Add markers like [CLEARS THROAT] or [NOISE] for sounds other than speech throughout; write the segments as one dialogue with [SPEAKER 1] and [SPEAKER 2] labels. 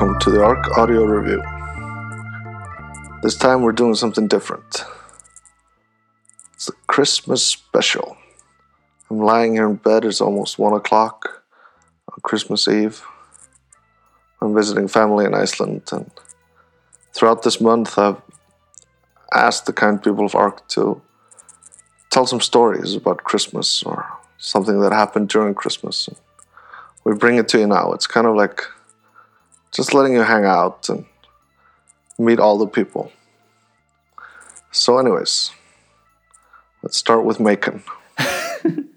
[SPEAKER 1] Welcome to the ARC Audio Review. This time we're doing something different. It's a Christmas special. I'm lying here in bed, it's almost one o'clock on Christmas Eve. I'm visiting family in Iceland, and throughout this month, I've asked the kind people of ARC to tell some stories about Christmas or something that happened during Christmas. We bring it to you now. It's kind of like just letting you hang out and meet all the people. So, anyways, let's start with Macon. [LAUGHS]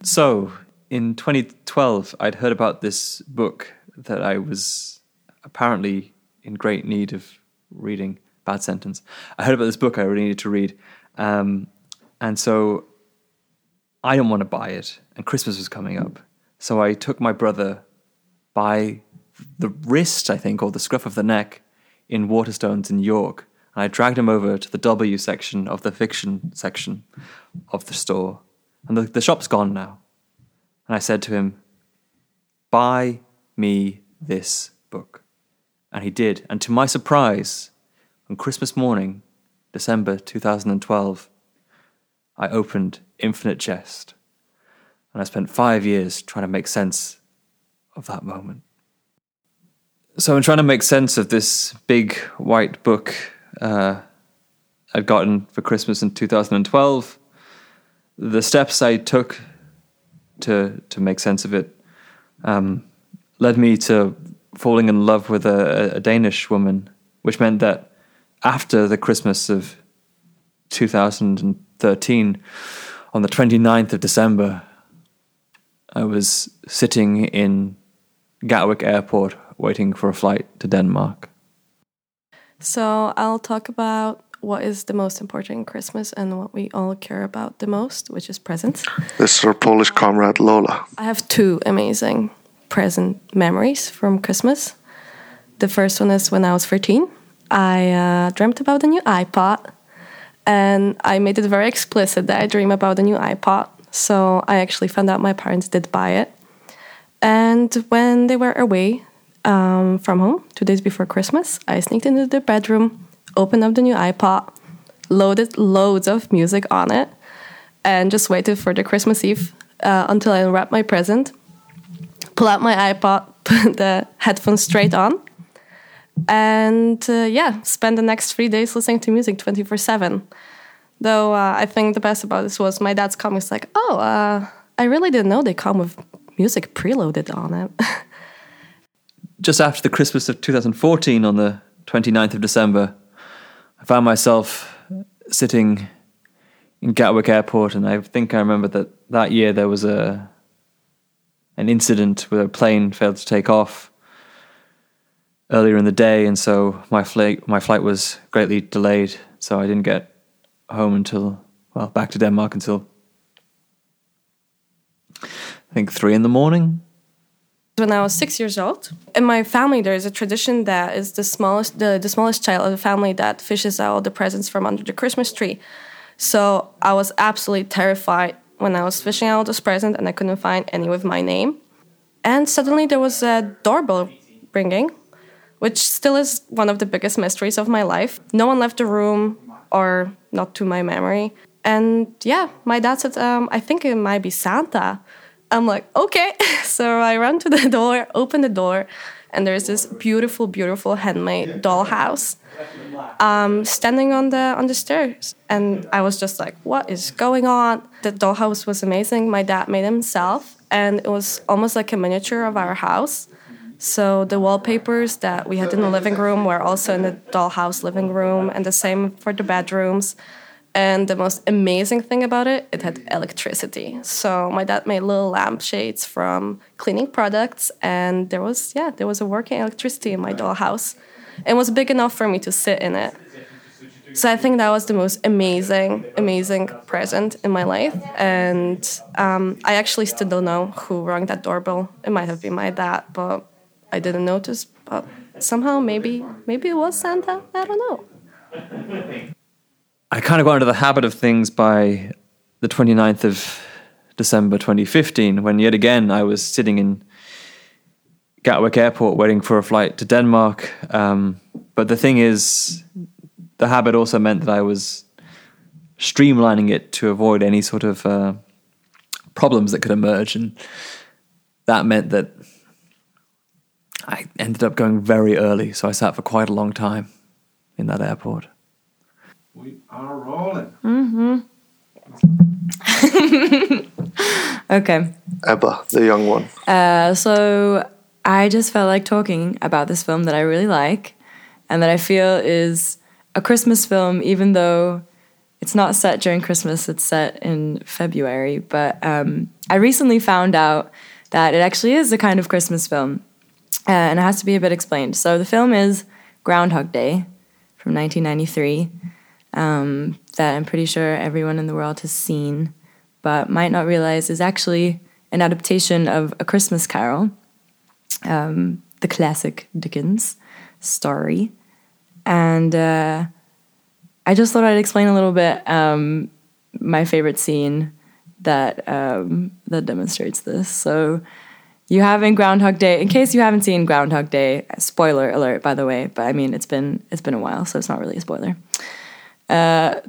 [SPEAKER 2] So, in 2012, I'd heard about this book that I was apparently in great need of reading. Bad sentence. I heard about this book I really needed to read. Um, and so I didn't want to buy it, and Christmas was coming up. So I took my brother by the wrist, I think, or the scruff of the neck in Waterstones in York. And I dragged him over to the W section of the fiction section of the store. And the, the shop's gone now. And I said to him, Buy me this book. And he did. And to my surprise, on Christmas morning, December 2012, I opened Infinite Jest. And I spent five years trying to make sense of that moment. So I'm trying to make sense of this big white book uh, I'd gotten for Christmas in 2012. The steps I took to to make sense of it um, led me to falling in love with a, a Danish woman, which meant that after the Christmas of 2013, on the 29th of December, I was sitting in Gatwick Airport waiting for a flight to Denmark.
[SPEAKER 3] So I'll talk about what is the most important in Christmas and what we all care about the most, which is presents.
[SPEAKER 1] This is our Polish comrade Lola.
[SPEAKER 3] I have two amazing present memories from Christmas. The first one is when I was 13. I uh, dreamt about a new iPod, and I made it very explicit that I dream about a new iPod. So I actually found out my parents did buy it. And when they were away um, from home, two days before Christmas, I sneaked into their bedroom, opened up the new iPod, loaded loads of music on it, and just waited for the Christmas Eve uh, until I unwrapped my present, pull out my iPod, [LAUGHS] put the headphones straight on, and uh, yeah, spend the next three days listening to music 24 7. Though uh, I think the best about this was my dad's comments like, oh, uh, I really didn't know they come with music preloaded on it. [LAUGHS]
[SPEAKER 2] Just after the Christmas of 2014, on the 29th of December, I found myself sitting in Gatwick Airport, and I think I remember that that year there was a an incident where a plane failed to take off earlier in the day, and so my flight my flight was greatly delayed. So I didn't get home until well back to Denmark until I think three in the morning.
[SPEAKER 3] When I was six years old. In my family, there is a tradition that is the smallest, the, the smallest child of the family that fishes out the presents from under the Christmas tree. So I was absolutely terrified when I was fishing out this present and I couldn't find any with my name. And suddenly there was a doorbell ringing, which still is one of the biggest mysteries of my life. No one left the room, or not to my memory. And yeah, my dad said, um, I think it might be Santa. I'm like, okay. [LAUGHS] So I run to the [LAUGHS] door, open the door, and there's this beautiful, beautiful handmade dollhouse um, standing on the on the stairs. And I was just like, what is going on? The dollhouse was amazing. My dad made himself, and it was almost like a miniature of our house. So the wallpapers that we had in the living room were also in the dollhouse living room, and the same for the bedrooms. And the most amazing thing about it, it had electricity. So my dad made little lampshades from cleaning products, and there was yeah, there was a working electricity in my dollhouse. It was big enough for me to sit in it. So I think that was the most amazing, amazing present in my life. And um, I actually still don't know who rang that doorbell. It might have been my dad, but I didn't notice. But somehow, maybe, maybe it was Santa. I don't know. [LAUGHS]
[SPEAKER 2] I kind of got into the habit of things by the 29th of December 2015, when yet again I was sitting in Gatwick Airport waiting for a flight to Denmark. Um, but the thing is, the habit also meant that I was streamlining it to avoid any sort of uh, problems that could emerge. And that meant that I ended up going very early. So I sat for quite a long time in that airport.
[SPEAKER 4] We are rolling. Mhm. [LAUGHS]
[SPEAKER 5] Okay.
[SPEAKER 1] Ebba, the young one.
[SPEAKER 5] Uh, so I just felt like talking about this film that I really like and that I feel is a Christmas film, even though it's not set during Christmas, it's set in February. But um, I recently found out that it actually is a kind of Christmas film uh, and it has to be a bit explained. So the film is Groundhog Day from 1993 um, that I'm pretty sure everyone in the world has seen, but might not realize is actually an adaptation of A Christmas Carol, um, the classic Dickens story. And uh, I just thought I'd explain a little bit um, my favorite scene that um, that demonstrates this. So you have in Groundhog Day, in case you haven't seen Groundhog Day, spoiler alert by the way, but I mean it's been it's been a while, so it's not really a spoiler. Uh,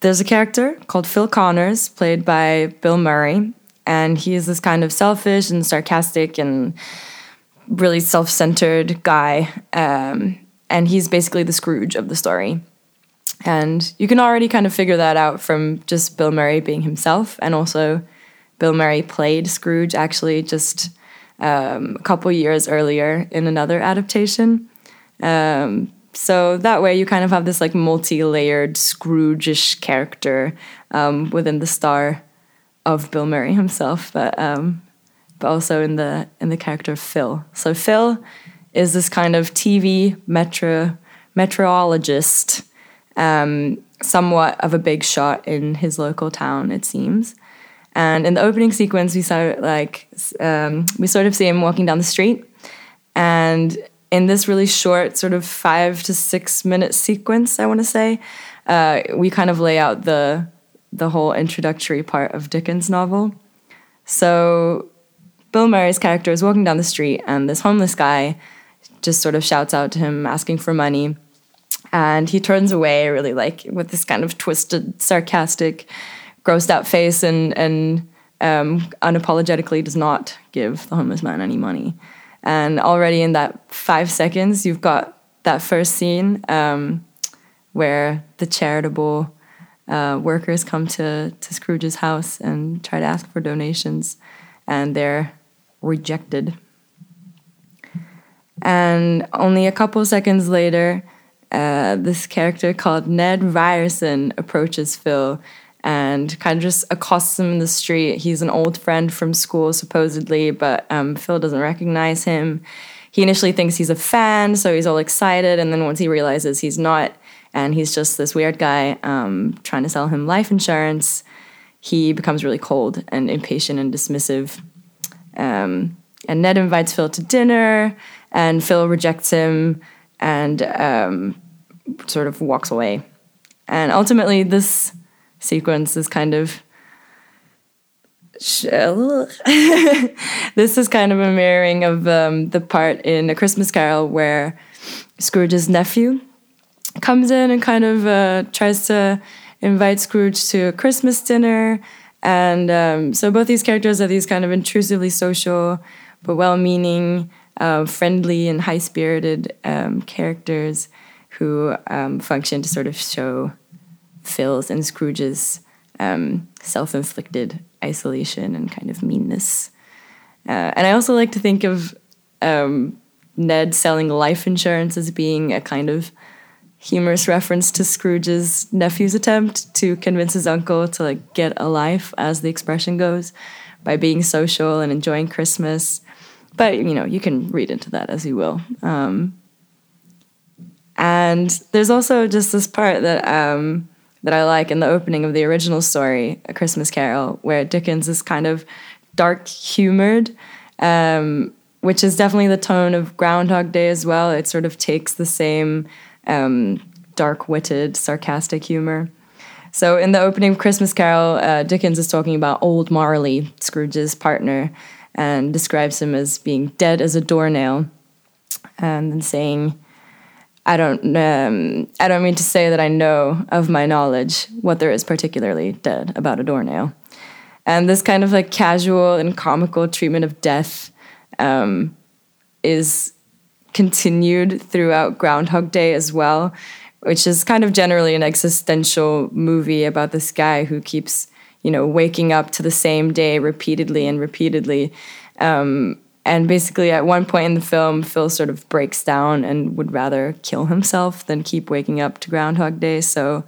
[SPEAKER 5] there's a character called Phil Connors, played by Bill Murray, and he's this kind of selfish and sarcastic and really self-centered guy, um, and he's basically the Scrooge of the story. And you can already kind of figure that out from just Bill Murray being himself, and also Bill Murray played Scrooge actually just um, a couple years earlier in another adaptation. Um, so that way you kind of have this like multi-layered Scrooge-ish character um, within the star of Bill Murray himself, but um, but also in the in the character of Phil. So Phil is this kind of TV metro meteorologist, um, somewhat of a big shot in his local town, it seems. And in the opening sequence, we saw like um, we sort of see him walking down the street, and in this really short, sort of five to six minute sequence, I want to say, uh, we kind of lay out the the whole introductory part of Dickens' novel. So Bill Murray's character is walking down the street, and this homeless guy just sort of shouts out to him, asking for money. And he turns away, really like with this kind of twisted, sarcastic, grossed out face, and and um, unapologetically does not give the homeless man any money. And already in that five seconds, you've got that first scene um, where the charitable uh, workers come to, to Scrooge's house and try to ask for donations, and they're rejected. And only a couple seconds later, uh, this character called Ned Ryerson approaches Phil and kind of just accosts him in the street. He's an old friend from school, supposedly, but um, Phil doesn't recognize him. He initially thinks he's a fan, so he's all excited, and then once he realizes he's not, and he's just this weird guy um, trying to sell him life insurance, he becomes really cold and impatient and dismissive. Um, and Ned invites Phil to dinner, and Phil rejects him and um, sort of walks away. And ultimately, this sequence is kind of [LAUGHS] this is kind of a mirroring of um, the part in A Christmas Carol where Scrooge's nephew comes in and kind of uh, tries to invite Scrooge to a Christmas dinner. And um, so both these characters are these kind of intrusively social but well meaning, uh, friendly, and high spirited um, characters who um, function to sort of show Phil's and Scrooge's um, self inflicted isolation and kind of meanness. Uh, and I also like to think of um, Ned selling life insurance as being a kind of humorous reference to Scrooge's nephew's attempt to convince his uncle to like get a life, as the expression goes, by being social and enjoying Christmas. But you know, you can read into that as you will. Um, and there's also just this part that um, that I like in the opening of the original story, A Christmas Carol, where Dickens is kind of dark humored, um, which is definitely the tone of Groundhog Day as well. It sort of takes the same um, dark witted, sarcastic humor. So in the opening of Christmas Carol, uh, Dickens is talking about old Marley, Scrooge's partner, and describes him as being dead as a doornail, and then saying, "I don't, um, I don't mean to say that I know of my knowledge what there is particularly dead about a doornail." And this kind of like casual and comical treatment of death um, is continued throughout Groundhog Day as well, which is kind of generally an existential movie about this guy who keeps, you know, waking up to the same day repeatedly and repeatedly. Um, and basically, at one point in the film, Phil sort of breaks down and would rather kill himself than keep waking up to Groundhog Day. So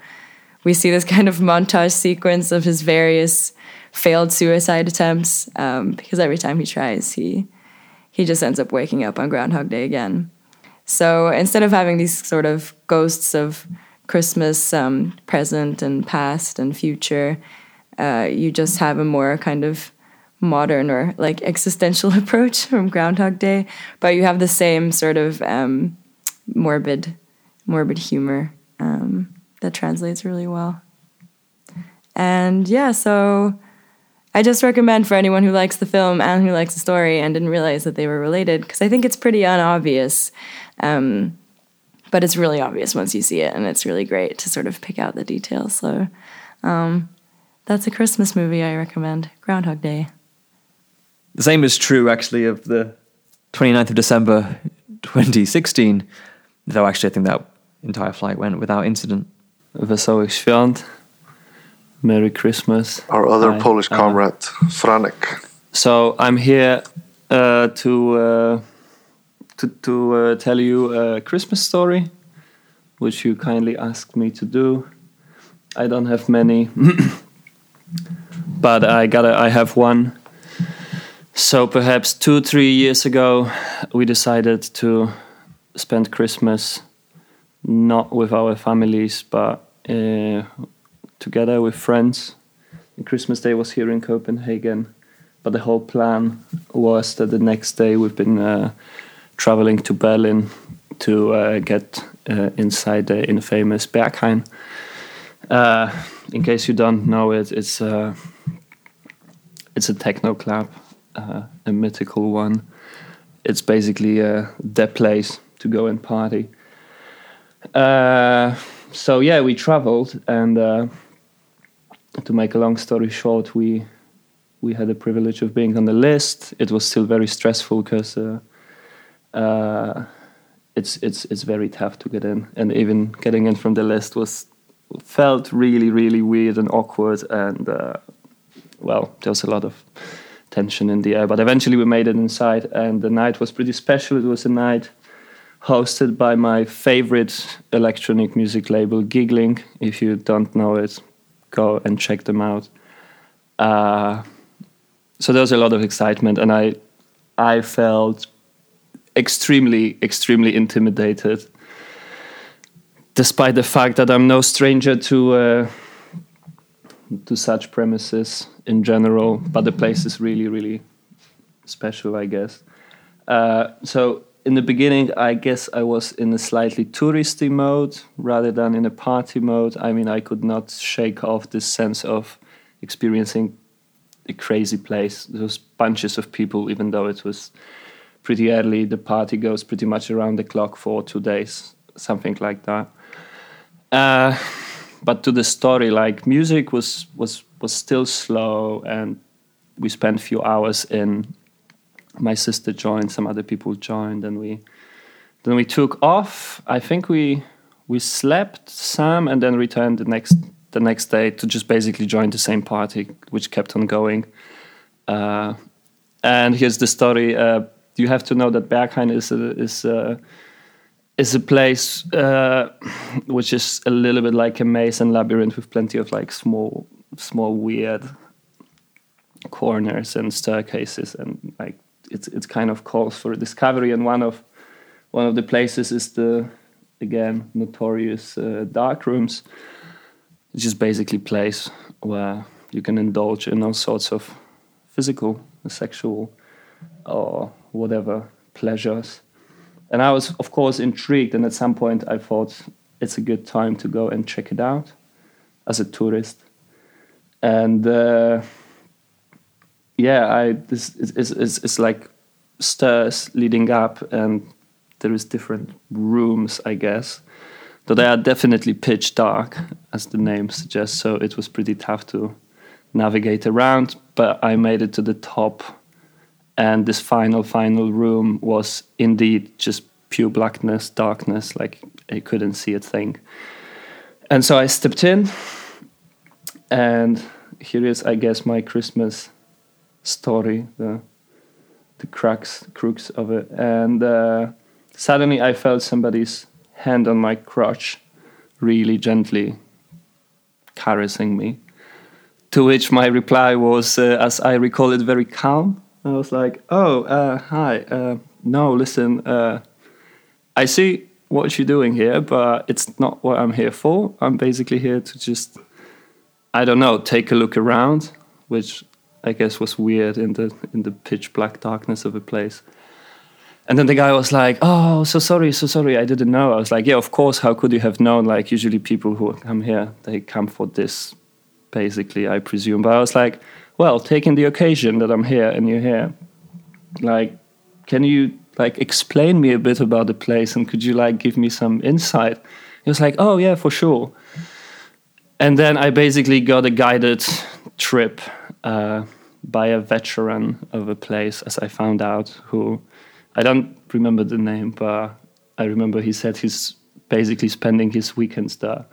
[SPEAKER 5] we see this [LAUGHS] kind of montage sequence of his various failed suicide attempts um, because every time he tries, he he just ends up waking up on Groundhog Day again. So instead of having these sort of ghosts of Christmas um, present and past and future, uh, you just have a more kind of modern or like existential [LAUGHS] approach from Groundhog Day, but you have the same sort of um, morbid, morbid humor um, that translates really well. And yeah, so I just recommend for anyone who likes the film and who likes the story and didn't realize that they were related because I think it's pretty unobvious. Um, but it's really obvious once you see it, and it's really great to sort of pick out the details. So um, that's a Christmas movie I recommend Groundhog Day.
[SPEAKER 2] The same is true, actually, of the 29th of December 2016, though actually I think that entire flight went without incident.
[SPEAKER 6] Wesołych świąt. Merry Christmas.
[SPEAKER 1] Our other
[SPEAKER 6] Hi.
[SPEAKER 1] Polish
[SPEAKER 6] Uh,
[SPEAKER 1] comrade, Franek.
[SPEAKER 6] So I'm here uh, to uh, to to uh, tell you a Christmas story, which you kindly asked me to do. I don't have many, [CLEARS THROAT] but I gotta. I have one. So perhaps two, three years ago, we decided to spend Christmas not with our families, but uh, together with friends. And Christmas Day was here in Copenhagen, but the whole plan was that the next day we've been uh, traveling to Berlin to uh, get uh, inside the infamous Berghain. Uh, in case you don't know it, it's uh, it's a techno club, uh, a mythical one. It's basically uh, the place to go and party. Uh, so yeah, we traveled, and uh, to make a long story short, we we had the privilege of being on the list. It was still very stressful because uh, uh, it's it's it's very tough to get in, and even getting in from the list was felt really really weird and awkward, and well, there was a lot of tension in the air. But eventually, we made it inside, and the night was pretty special. It was a night hosted by my favorite electronic music label, Giggling. If you don't know it, go and check them out. Uh, so there was a lot of excitement, and I, I felt extremely, extremely intimidated, despite the fact that I'm no stranger to uh, to such premises in general. But the place is really, really special, I guess. Uh, so in the beginning, I guess I was in a slightly touristy mode rather than in a party mode. I mean, I could not shake off this sense of experiencing a crazy place. There was bunches of people, even though it was pretty early. The party goes pretty much around the clock for two days, something like that. Uh, but to the story, like music was was was still slow, and we spent a few hours in my sister joined, some other people joined, and we then we took off. I think we we slept some and then returned the next the next day to just basically join the same party, which kept on going. Uh, and here's the story. Uh, you have to know that Berghain is a, is a, is a place uh, which is a little bit like a maze and labyrinth with plenty of like small small weird corners and staircases and like it's it's kind of calls for a discovery. And one of one of the places is the again notorious uh, dark rooms which is basically place where you can indulge in all sorts of physical sexual or whatever pleasures and i was of course intrigued and at some point i thought it's a good time to go and check it out as a tourist and uh, yeah, I this is is is like stairs leading up, and there is different rooms, I guess. Though they are definitely pitch dark, as the name suggests. So it was pretty tough to navigate around, but I made it to the top, and this final final room was indeed just pure blackness, darkness, like I couldn't see a thing. And so I stepped in, and here is, I guess, my Christmas story, the the crux crux of it. And uh, suddenly, I felt somebody's hand on my crotch, really gently caressing me. To which my reply was, uh, as I recall it, very calm. I was like, "Oh, uh, hi. Uh, no, listen. Uh, I see what you're doing here, but it's not what I'm here for. I'm basically here to just, I don't know, take a look around, which I guess was weird in the in the pitch black darkness of a place. And then the guy was like, "Oh, so sorry, so sorry, I didn't know." I was like, "Yeah, of course. How could you have known? Like, usually people who come here, they come for this, basically, I presume." But I was like, "Well, taking the occasion that I'm here and you're here, like, can you like explain me a bit about the place and could you like give me some insight?" He was like, "Oh yeah, for sure." And then I basically got a guided trip uh, by a veteran of a place, as I found out, who I don't remember the name, but I remember he said he's basically spending his weekends there,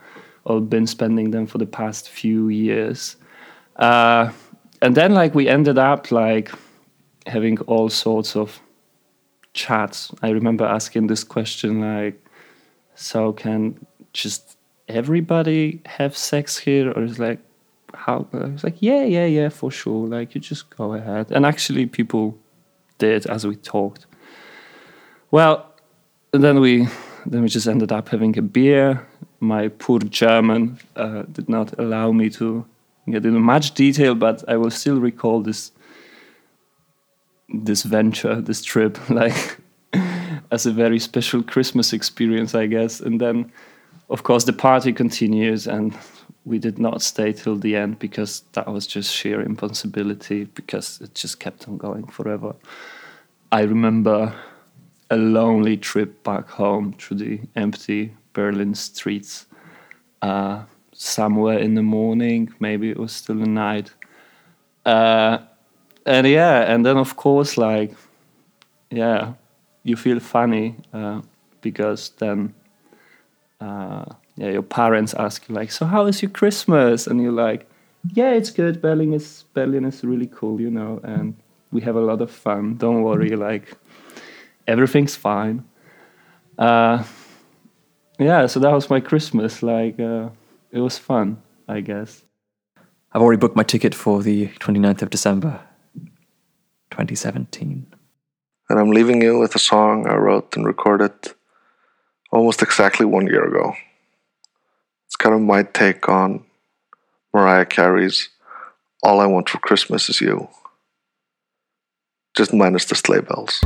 [SPEAKER 6] or been spending them for the past few years. Uh, and then, like, we ended up like having all sorts of chats. I remember asking this question, like, so can just everybody have sex here, or is like how I was like, yeah, yeah, yeah, for sure. Like you just go ahead. And actually, people did as we talked. Well, then we then we just ended up having a beer. My poor German uh, did not allow me to get into much detail, but I will still recall this this venture, this trip, [LAUGHS] like as a very special Christmas experience, I guess. And then, of course, the party continues, and we did not stay till the end because that was just sheer impossibility because it just kept on going forever. I remember a lonely trip back home through the empty Berlin streets. Uh, somewhere in the morning, maybe it was still the night. Uh, and yeah, and then of course, like, yeah, you feel funny uh, because then uh, yeah, your parents ask you like, so how is your Christmas? And you're like, yeah, it's good. Berlin is Berlin is really cool, you know, and we have a lot of fun. Don't worry, like everything's fine. Uh, yeah, so that was my Christmas. Like uh, it was fun, I guess.
[SPEAKER 2] I've already booked my ticket for the 29th of December, 2017.
[SPEAKER 1] And I'm leaving you with a song I wrote and recorded almost exactly one year ago. It's kind of my take on Mariah Carey's All I Want for Christmas Is You, just minus the sleigh bells.